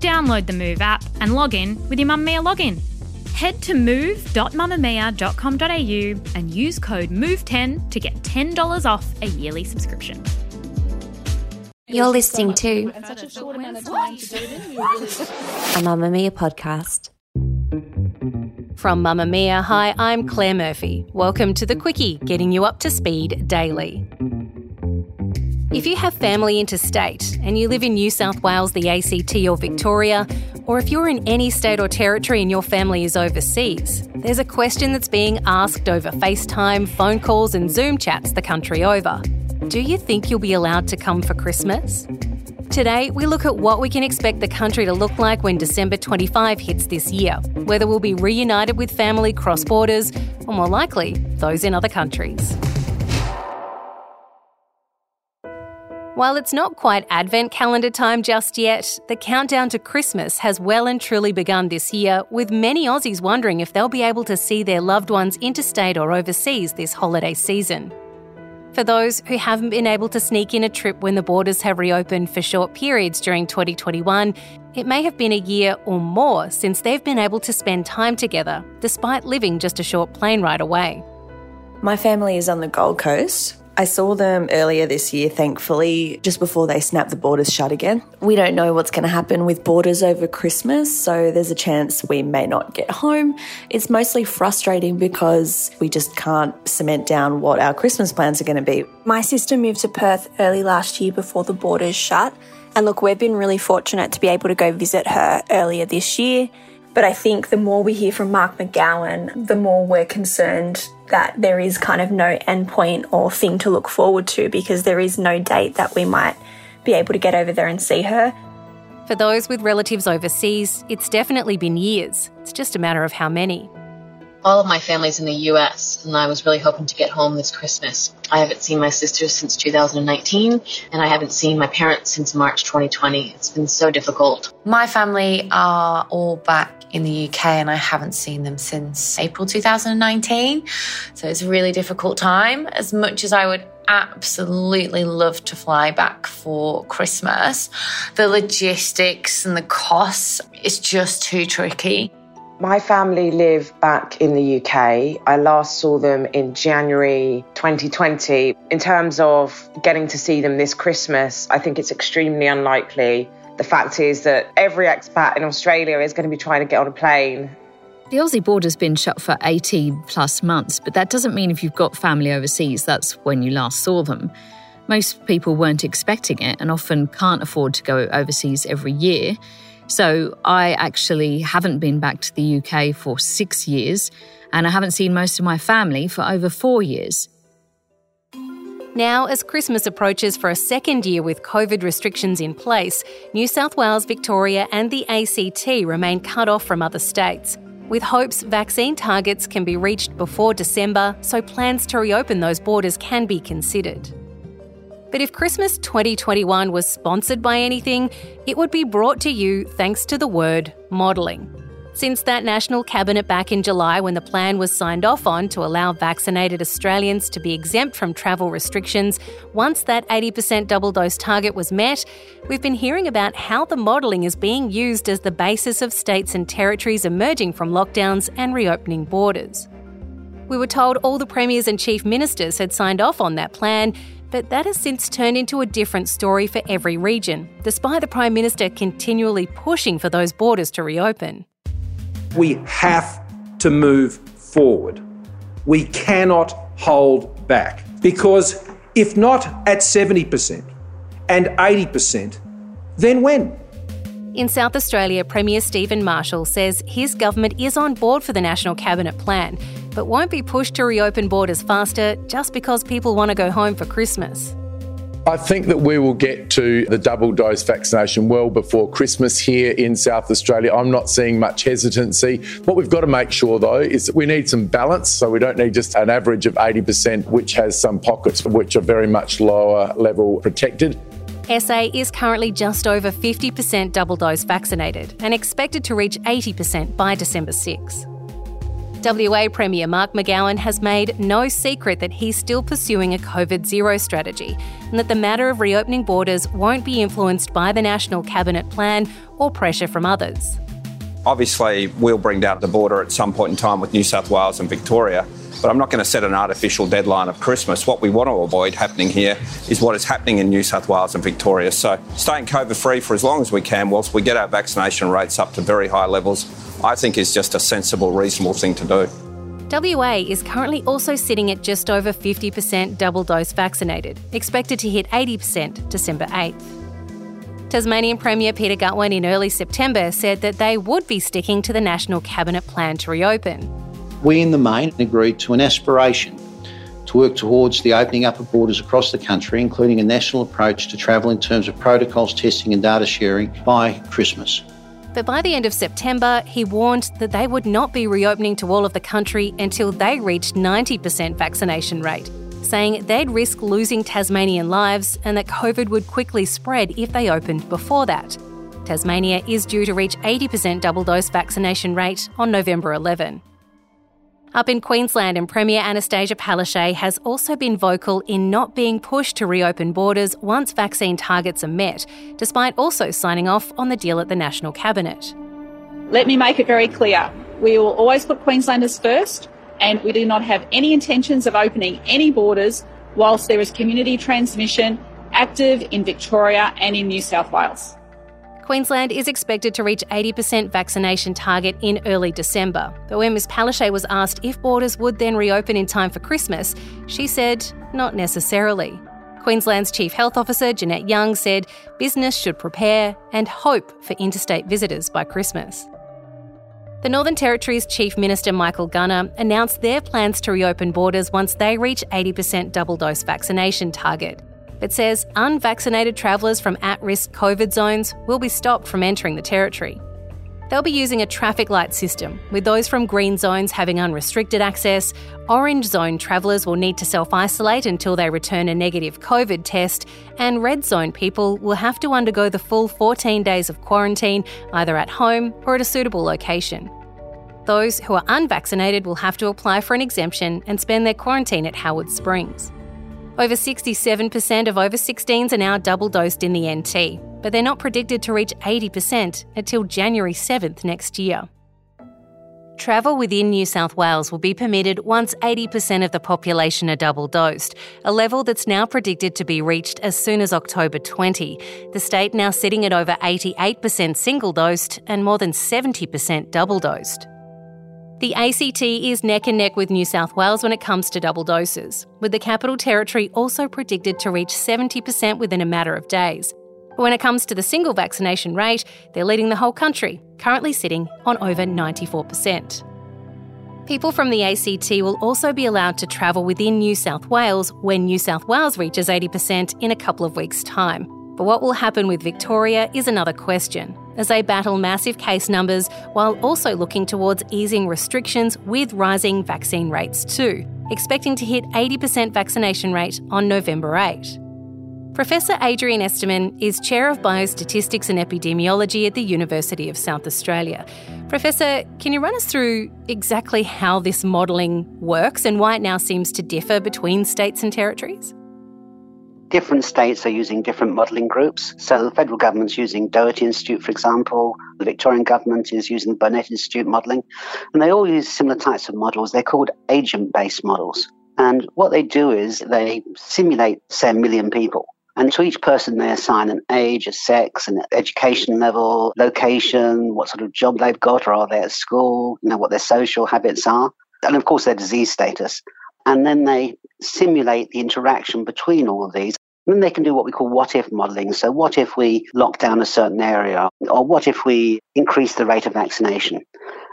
Download the Move app and log in with your Mamamia login. Head to move.mamamia.com.au and use code MOVE10 to get $10 off a yearly subscription. You're listening to a Mamamia podcast. From Mamamia, hi, I'm Claire Murphy. Welcome to the Quicky, getting you up to speed daily. If you have family interstate and you live in New South Wales, the ACT, or Victoria, or if you're in any state or territory and your family is overseas, there's a question that's being asked over FaceTime, phone calls, and Zoom chats the country over. Do you think you'll be allowed to come for Christmas? Today, we look at what we can expect the country to look like when December 25 hits this year, whether we'll be reunited with family cross borders, or more likely, those in other countries. While it's not quite Advent calendar time just yet, the countdown to Christmas has well and truly begun this year, with many Aussies wondering if they'll be able to see their loved ones interstate or overseas this holiday season. For those who haven't been able to sneak in a trip when the borders have reopened for short periods during 2021, it may have been a year or more since they've been able to spend time together, despite living just a short plane ride away. My family is on the Gold Coast. I saw them earlier this year, thankfully, just before they snapped the borders shut again. We don't know what's going to happen with borders over Christmas, so there's a chance we may not get home. It's mostly frustrating because we just can't cement down what our Christmas plans are going to be. My sister moved to Perth early last year before the borders shut. And look, we've been really fortunate to be able to go visit her earlier this year. But I think the more we hear from Mark McGowan, the more we're concerned that there is kind of no endpoint or thing to look forward to because there is no date that we might be able to get over there and see her. For those with relatives overseas, it's definitely been years. It's just a matter of how many. All of my family's in the US, and I was really hoping to get home this Christmas. I haven't seen my sisters since 2019, and I haven't seen my parents since March 2020. It's been so difficult. My family are all back in the UK and I haven't seen them since April 2019. So it's a really difficult time. As much as I would absolutely love to fly back for Christmas, the logistics and the costs is just too tricky. My family live back in the UK. I last saw them in January 2020. In terms of getting to see them this Christmas, I think it's extremely unlikely the fact is that every expat in Australia is going to be trying to get on a plane. The Aussie border's been shut for 18 plus months, but that doesn't mean if you've got family overseas, that's when you last saw them. Most people weren't expecting it and often can't afford to go overseas every year. So I actually haven't been back to the UK for six years, and I haven't seen most of my family for over four years. Now, as Christmas approaches for a second year with COVID restrictions in place, New South Wales, Victoria, and the ACT remain cut off from other states. With hopes vaccine targets can be reached before December, so plans to reopen those borders can be considered. But if Christmas 2021 was sponsored by anything, it would be brought to you thanks to the word modelling. Since that National Cabinet back in July, when the plan was signed off on to allow vaccinated Australians to be exempt from travel restrictions, once that 80% double dose target was met, we've been hearing about how the modelling is being used as the basis of states and territories emerging from lockdowns and reopening borders. We were told all the premiers and chief ministers had signed off on that plan, but that has since turned into a different story for every region, despite the Prime Minister continually pushing for those borders to reopen. We have to move forward. We cannot hold back because if not at 70% and 80%, then when? In South Australia, Premier Stephen Marshall says his government is on board for the National Cabinet plan, but won't be pushed to reopen borders faster just because people want to go home for Christmas. I think that we will get to the double dose vaccination well before Christmas here in South Australia. I'm not seeing much hesitancy. What we've got to make sure, though, is that we need some balance. So we don't need just an average of 80%, which has some pockets which are very much lower level protected. SA is currently just over 50% double dose vaccinated and expected to reach 80% by December 6. WA Premier Mark McGowan has made no secret that he's still pursuing a COVID zero strategy and that the matter of reopening borders won't be influenced by the National Cabinet plan or pressure from others. Obviously, we'll bring down the border at some point in time with New South Wales and Victoria, but I'm not going to set an artificial deadline of Christmas. What we want to avoid happening here is what is happening in New South Wales and Victoria. So, staying COVID free for as long as we can, whilst we get our vaccination rates up to very high levels, I think is just a sensible, reasonable thing to do. WA is currently also sitting at just over 50% double dose vaccinated, expected to hit 80% December 8th. Tasmanian Premier Peter Gutwein in early September said that they would be sticking to the National Cabinet plan to reopen. We in the main agreed to an aspiration to work towards the opening up of borders across the country, including a national approach to travel in terms of protocols, testing, and data sharing by Christmas. But by the end of September, he warned that they would not be reopening to all of the country until they reached 90% vaccination rate, saying they'd risk losing Tasmanian lives and that COVID would quickly spread if they opened before that. Tasmania is due to reach 80% double dose vaccination rate on November 11. Up in Queensland, and Premier Annastacia Palaszczuk has also been vocal in not being pushed to reopen borders once vaccine targets are met, despite also signing off on the deal at the National Cabinet. Let me make it very clear we will always put Queenslanders first, and we do not have any intentions of opening any borders whilst there is community transmission active in Victoria and in New South Wales. Queensland is expected to reach 80% vaccination target in early December. But when Ms Palaszczuk was asked if borders would then reopen in time for Christmas, she said not necessarily. Queensland's Chief Health Officer Jeanette Young said business should prepare and hope for interstate visitors by Christmas. The Northern Territory's Chief Minister Michael Gunner announced their plans to reopen borders once they reach 80% double dose vaccination target but says unvaccinated travellers from at risk COVID zones will be stopped from entering the territory. They'll be using a traffic light system, with those from green zones having unrestricted access. Orange zone travellers will need to self isolate until they return a negative COVID test, and red zone people will have to undergo the full 14 days of quarantine either at home or at a suitable location. Those who are unvaccinated will have to apply for an exemption and spend their quarantine at Howard Springs. Over 67% of over 16s are now double dosed in the NT, but they're not predicted to reach 80% until January 7th next year. Travel within New South Wales will be permitted once 80% of the population are double dosed, a level that's now predicted to be reached as soon as October 20. The state now sitting at over 88% single dosed and more than 70% double dosed. The ACT is neck and neck with New South Wales when it comes to double doses, with the Capital Territory also predicted to reach 70% within a matter of days. But when it comes to the single vaccination rate, they're leading the whole country, currently sitting on over 94%. People from the ACT will also be allowed to travel within New South Wales when New South Wales reaches 80% in a couple of weeks' time. But what will happen with Victoria is another question as they battle massive case numbers while also looking towards easing restrictions with rising vaccine rates too, expecting to hit 80% vaccination rate on November 8. Professor Adrian Esterman is Chair of Biostatistics and Epidemiology at the University of South Australia. Professor, can you run us through exactly how this modelling works and why it now seems to differ between states and territories? Different states are using different modelling groups. So the federal government's using Doherty Institute, for example. The Victorian government is using the Burnet Institute modelling. And they all use similar types of models. They're called agent-based models. And what they do is they simulate, say, a million people. And to each person, they assign an age, a sex, an education level, location, what sort of job they've got, or are they at school, you know, what their social habits are, and of course, their disease status. And then they simulate the interaction between all of these. And then they can do what we call what if modeling. So, what if we lock down a certain area? Or what if we increase the rate of vaccination?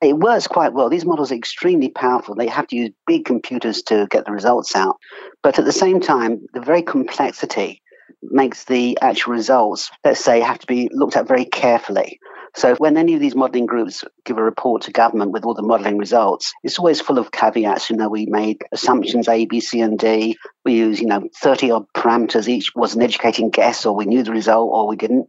It works quite well. These models are extremely powerful. They have to use big computers to get the results out. But at the same time, the very complexity makes the actual results, let's say, have to be looked at very carefully. So when any of these modelling groups give a report to government with all the modelling results, it's always full of caveats. You know, we made assumptions A, B, C, and D. We use, you know, 30 odd parameters. Each was an educating guess, or we knew the result, or we didn't.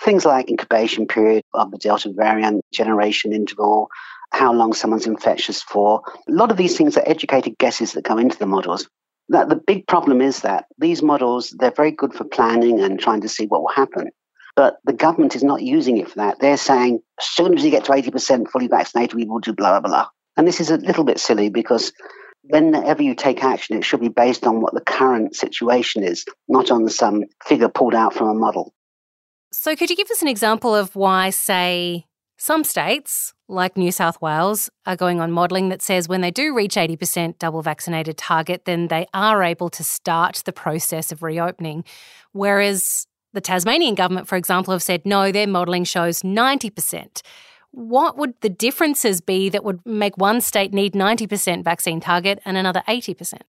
Things like incubation period of the Delta variant, generation interval, how long someone's infectious for. A lot of these things are educated guesses that go into the models. Now, the big problem is that these models, they're very good for planning and trying to see what will happen. But the government is not using it for that. They're saying, as soon as you get to 80% fully vaccinated, we will do blah, blah, blah. And this is a little bit silly because whenever you take action, it should be based on what the current situation is, not on some figure pulled out from a model. So, could you give us an example of why, say, some states, like New South Wales, are going on modelling that says when they do reach 80% double vaccinated target, then they are able to start the process of reopening. Whereas the Tasmanian government, for example, have said no, their modelling shows 90%. What would the differences be that would make one state need 90% vaccine target and another 80%?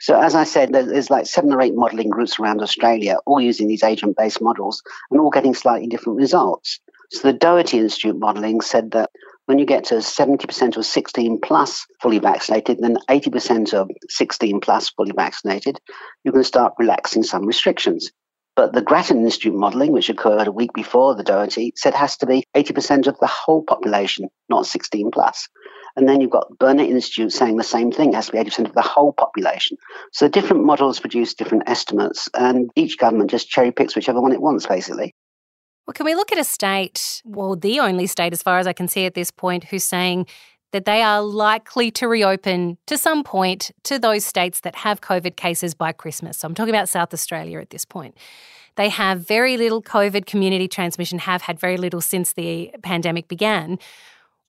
So, as I said, there's like seven or eight modelling groups around Australia, all using these agent based models and all getting slightly different results. So the Doherty Institute modelling said that when you get to 70% of 16 plus fully vaccinated, then 80% of 16 plus fully vaccinated, you can start relaxing some restrictions. But the Grattan Institute modelling, which occurred a week before the Doherty, said has to be 80% of the whole population, not 16 plus. And then you've got Burnet Institute saying the same thing, has to be 80% of the whole population. So different models produce different estimates, and each government just cherry picks whichever one it wants, basically. Well, can we look at a state, well, the only state, as far as I can see at this point, who's saying that they are likely to reopen to some point to those states that have COVID cases by Christmas? So I'm talking about South Australia at this point. They have very little COVID community transmission, have had very little since the pandemic began.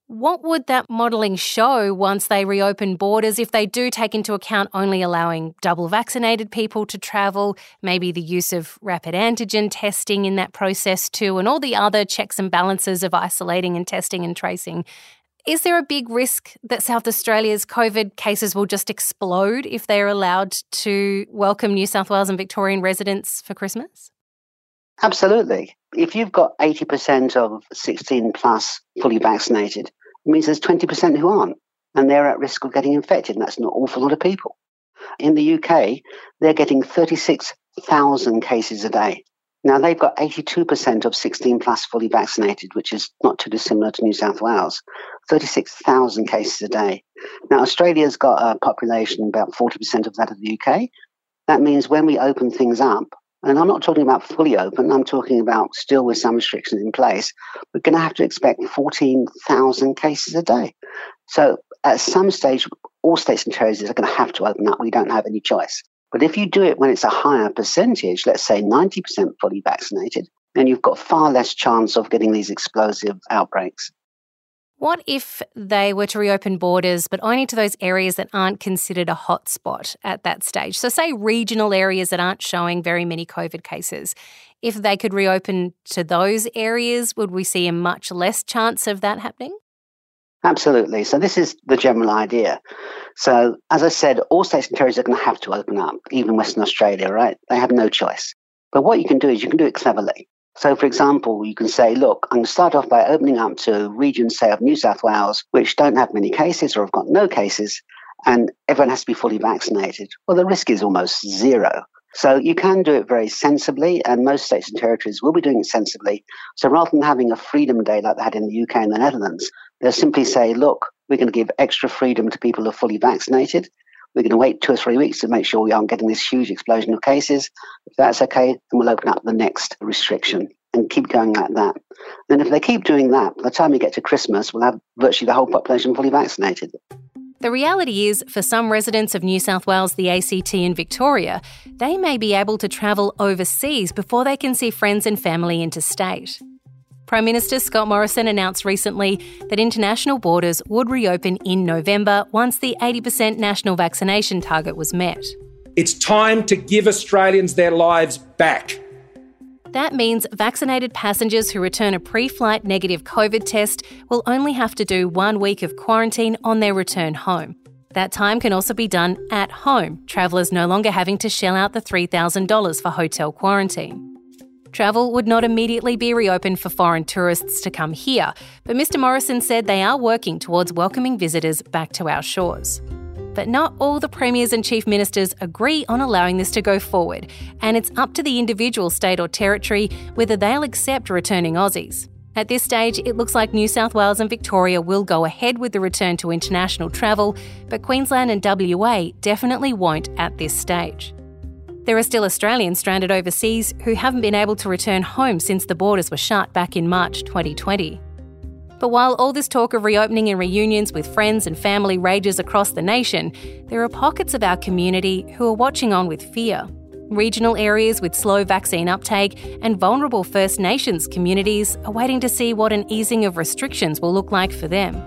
What would that modelling show once they reopen borders if they do take into account only allowing double vaccinated people to travel, maybe the use of rapid antigen testing in that process too, and all the other checks and balances of isolating and testing and tracing? Is there a big risk that South Australia's COVID cases will just explode if they're allowed to welcome New South Wales and Victorian residents for Christmas? Absolutely. If you've got 80% of 16 plus fully vaccinated, it means there's 20% who aren't, and they're at risk of getting infected, and that's an awful lot of people. In the UK, they're getting 36,000 cases a day. Now, they've got 82% of 16 plus fully vaccinated, which is not too dissimilar to New South Wales. 36,000 cases a day. Now, Australia's got a population about 40% of that of the UK. That means when we open things up, and I'm not talking about fully open, I'm talking about still with some restrictions in place. We're going to have to expect 14,000 cases a day. So at some stage, all states and territories are going to have to open up. We don't have any choice. But if you do it when it's a higher percentage, let's say 90% fully vaccinated, then you've got far less chance of getting these explosive outbreaks. What if they were to reopen borders, but only to those areas that aren't considered a hotspot at that stage? So, say regional areas that aren't showing very many COVID cases. If they could reopen to those areas, would we see a much less chance of that happening? Absolutely. So, this is the general idea. So, as I said, all states and territories are going to have to open up, even Western Australia, right? They have no choice. But what you can do is you can do it cleverly. So, for example, you can say, look, I'm going to start off by opening up to regions, say, of New South Wales, which don't have many cases or have got no cases, and everyone has to be fully vaccinated. Well, the risk is almost zero. So you can do it very sensibly, and most states and territories will be doing it sensibly. So rather than having a freedom day like they had in the UK and the Netherlands, they'll simply say, look, we're going to give extra freedom to people who are fully vaccinated. We're going to wait two or three weeks to make sure we aren't getting this huge explosion of cases. If that's okay, then we'll open up the next restriction and keep going like that. Then, if they keep doing that, by the time we get to Christmas, we'll have virtually the whole population fully vaccinated. The reality is, for some residents of New South Wales, the ACT, and Victoria, they may be able to travel overseas before they can see friends and family interstate. Prime Minister Scott Morrison announced recently that international borders would reopen in November once the 80% national vaccination target was met. It's time to give Australians their lives back. That means vaccinated passengers who return a pre flight negative COVID test will only have to do one week of quarantine on their return home. That time can also be done at home, travellers no longer having to shell out the $3,000 for hotel quarantine. Travel would not immediately be reopened for foreign tourists to come here, but Mr Morrison said they are working towards welcoming visitors back to our shores. But not all the premiers and chief ministers agree on allowing this to go forward, and it's up to the individual state or territory whether they'll accept returning Aussies. At this stage, it looks like New South Wales and Victoria will go ahead with the return to international travel, but Queensland and WA definitely won't at this stage. There are still Australians stranded overseas who haven't been able to return home since the borders were shut back in March 2020. But while all this talk of reopening and reunions with friends and family rages across the nation, there are pockets of our community who are watching on with fear. Regional areas with slow vaccine uptake and vulnerable First Nations communities are waiting to see what an easing of restrictions will look like for them.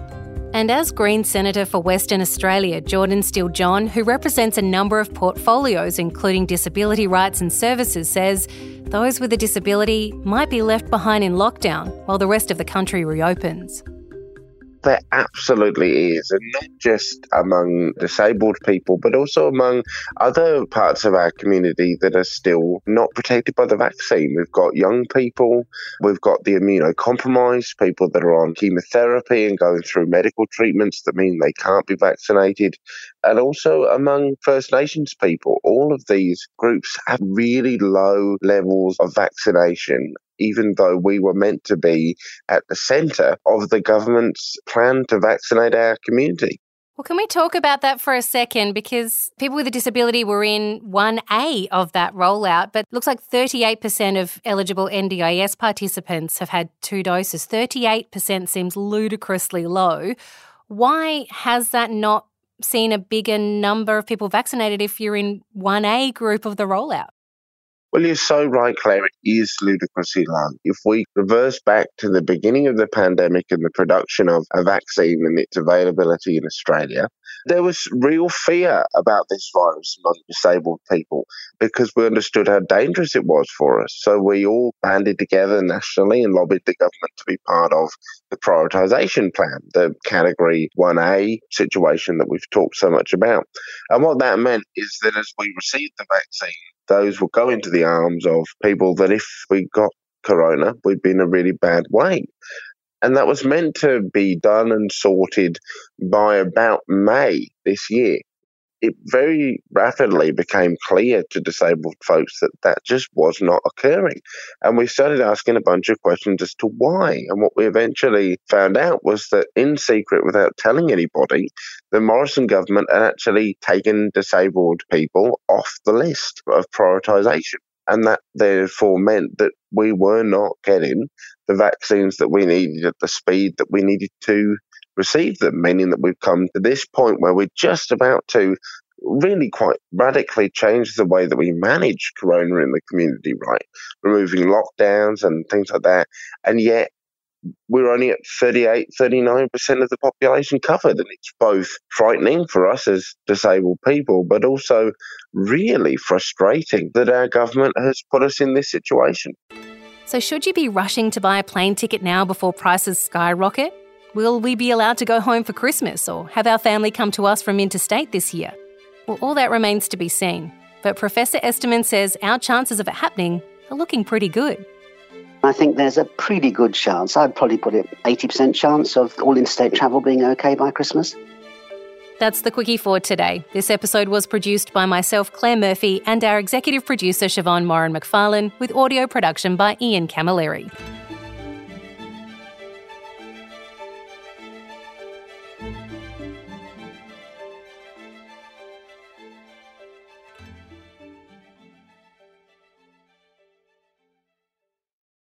And as Green Senator for Western Australia, Jordan Steele John, who represents a number of portfolios, including disability rights and services, says those with a disability might be left behind in lockdown while the rest of the country reopens. There absolutely is, and not just among disabled people, but also among other parts of our community that are still not protected by the vaccine. We've got young people, we've got the immunocompromised, people that are on chemotherapy and going through medical treatments that mean they can't be vaccinated, and also among First Nations people. All of these groups have really low levels of vaccination even though we were meant to be at the centre of the government's plan to vaccinate our community. Well, can we talk about that for a second? Because people with a disability were in 1A of that rollout, but looks like 38% of eligible NDIS participants have had two doses. 38% seems ludicrously low. Why has that not seen a bigger number of people vaccinated if you're in 1A group of the rollout? Well, you're so right, Claire. It is ludicrously low. If we reverse back to the beginning of the pandemic and the production of a vaccine and its availability in Australia, there was real fear about this virus among disabled people because we understood how dangerous it was for us. So we all banded together nationally and lobbied the government to be part of the prioritisation plan, the category 1A situation that we've talked so much about. And what that meant is that as we received the vaccine, those will go into the arms of people that if we got corona, we'd be in a really bad way. And that was meant to be done and sorted by about May this year it very rapidly became clear to disabled folks that that just was not occurring. And we started asking a bunch of questions as to why. And what we eventually found out was that in secret, without telling anybody, the Morrison government had actually taken disabled people off the list of prioritisation. And that therefore meant that we were not getting the vaccines that we needed at the speed that we needed to receive them, meaning that we've come to this point where we're just about to really quite radically change the way that we manage corona in the community, right? Removing lockdowns and things like that. And yet we're only at 38, 39% of the population covered. And it's both frightening for us as disabled people, but also really frustrating that our government has put us in this situation. So, should you be rushing to buy a plane ticket now before prices skyrocket? Will we be allowed to go home for Christmas or have our family come to us from interstate this year? Well, all that remains to be seen. But Professor Esterman says our chances of it happening are looking pretty good. I think there's a pretty good chance. I'd probably put it 80% chance of all interstate travel being okay by Christmas. That's the Quicky for today. This episode was produced by myself, Claire Murphy, and our executive producer, Siobhan Moran McFarlane, with audio production by Ian Camilleri.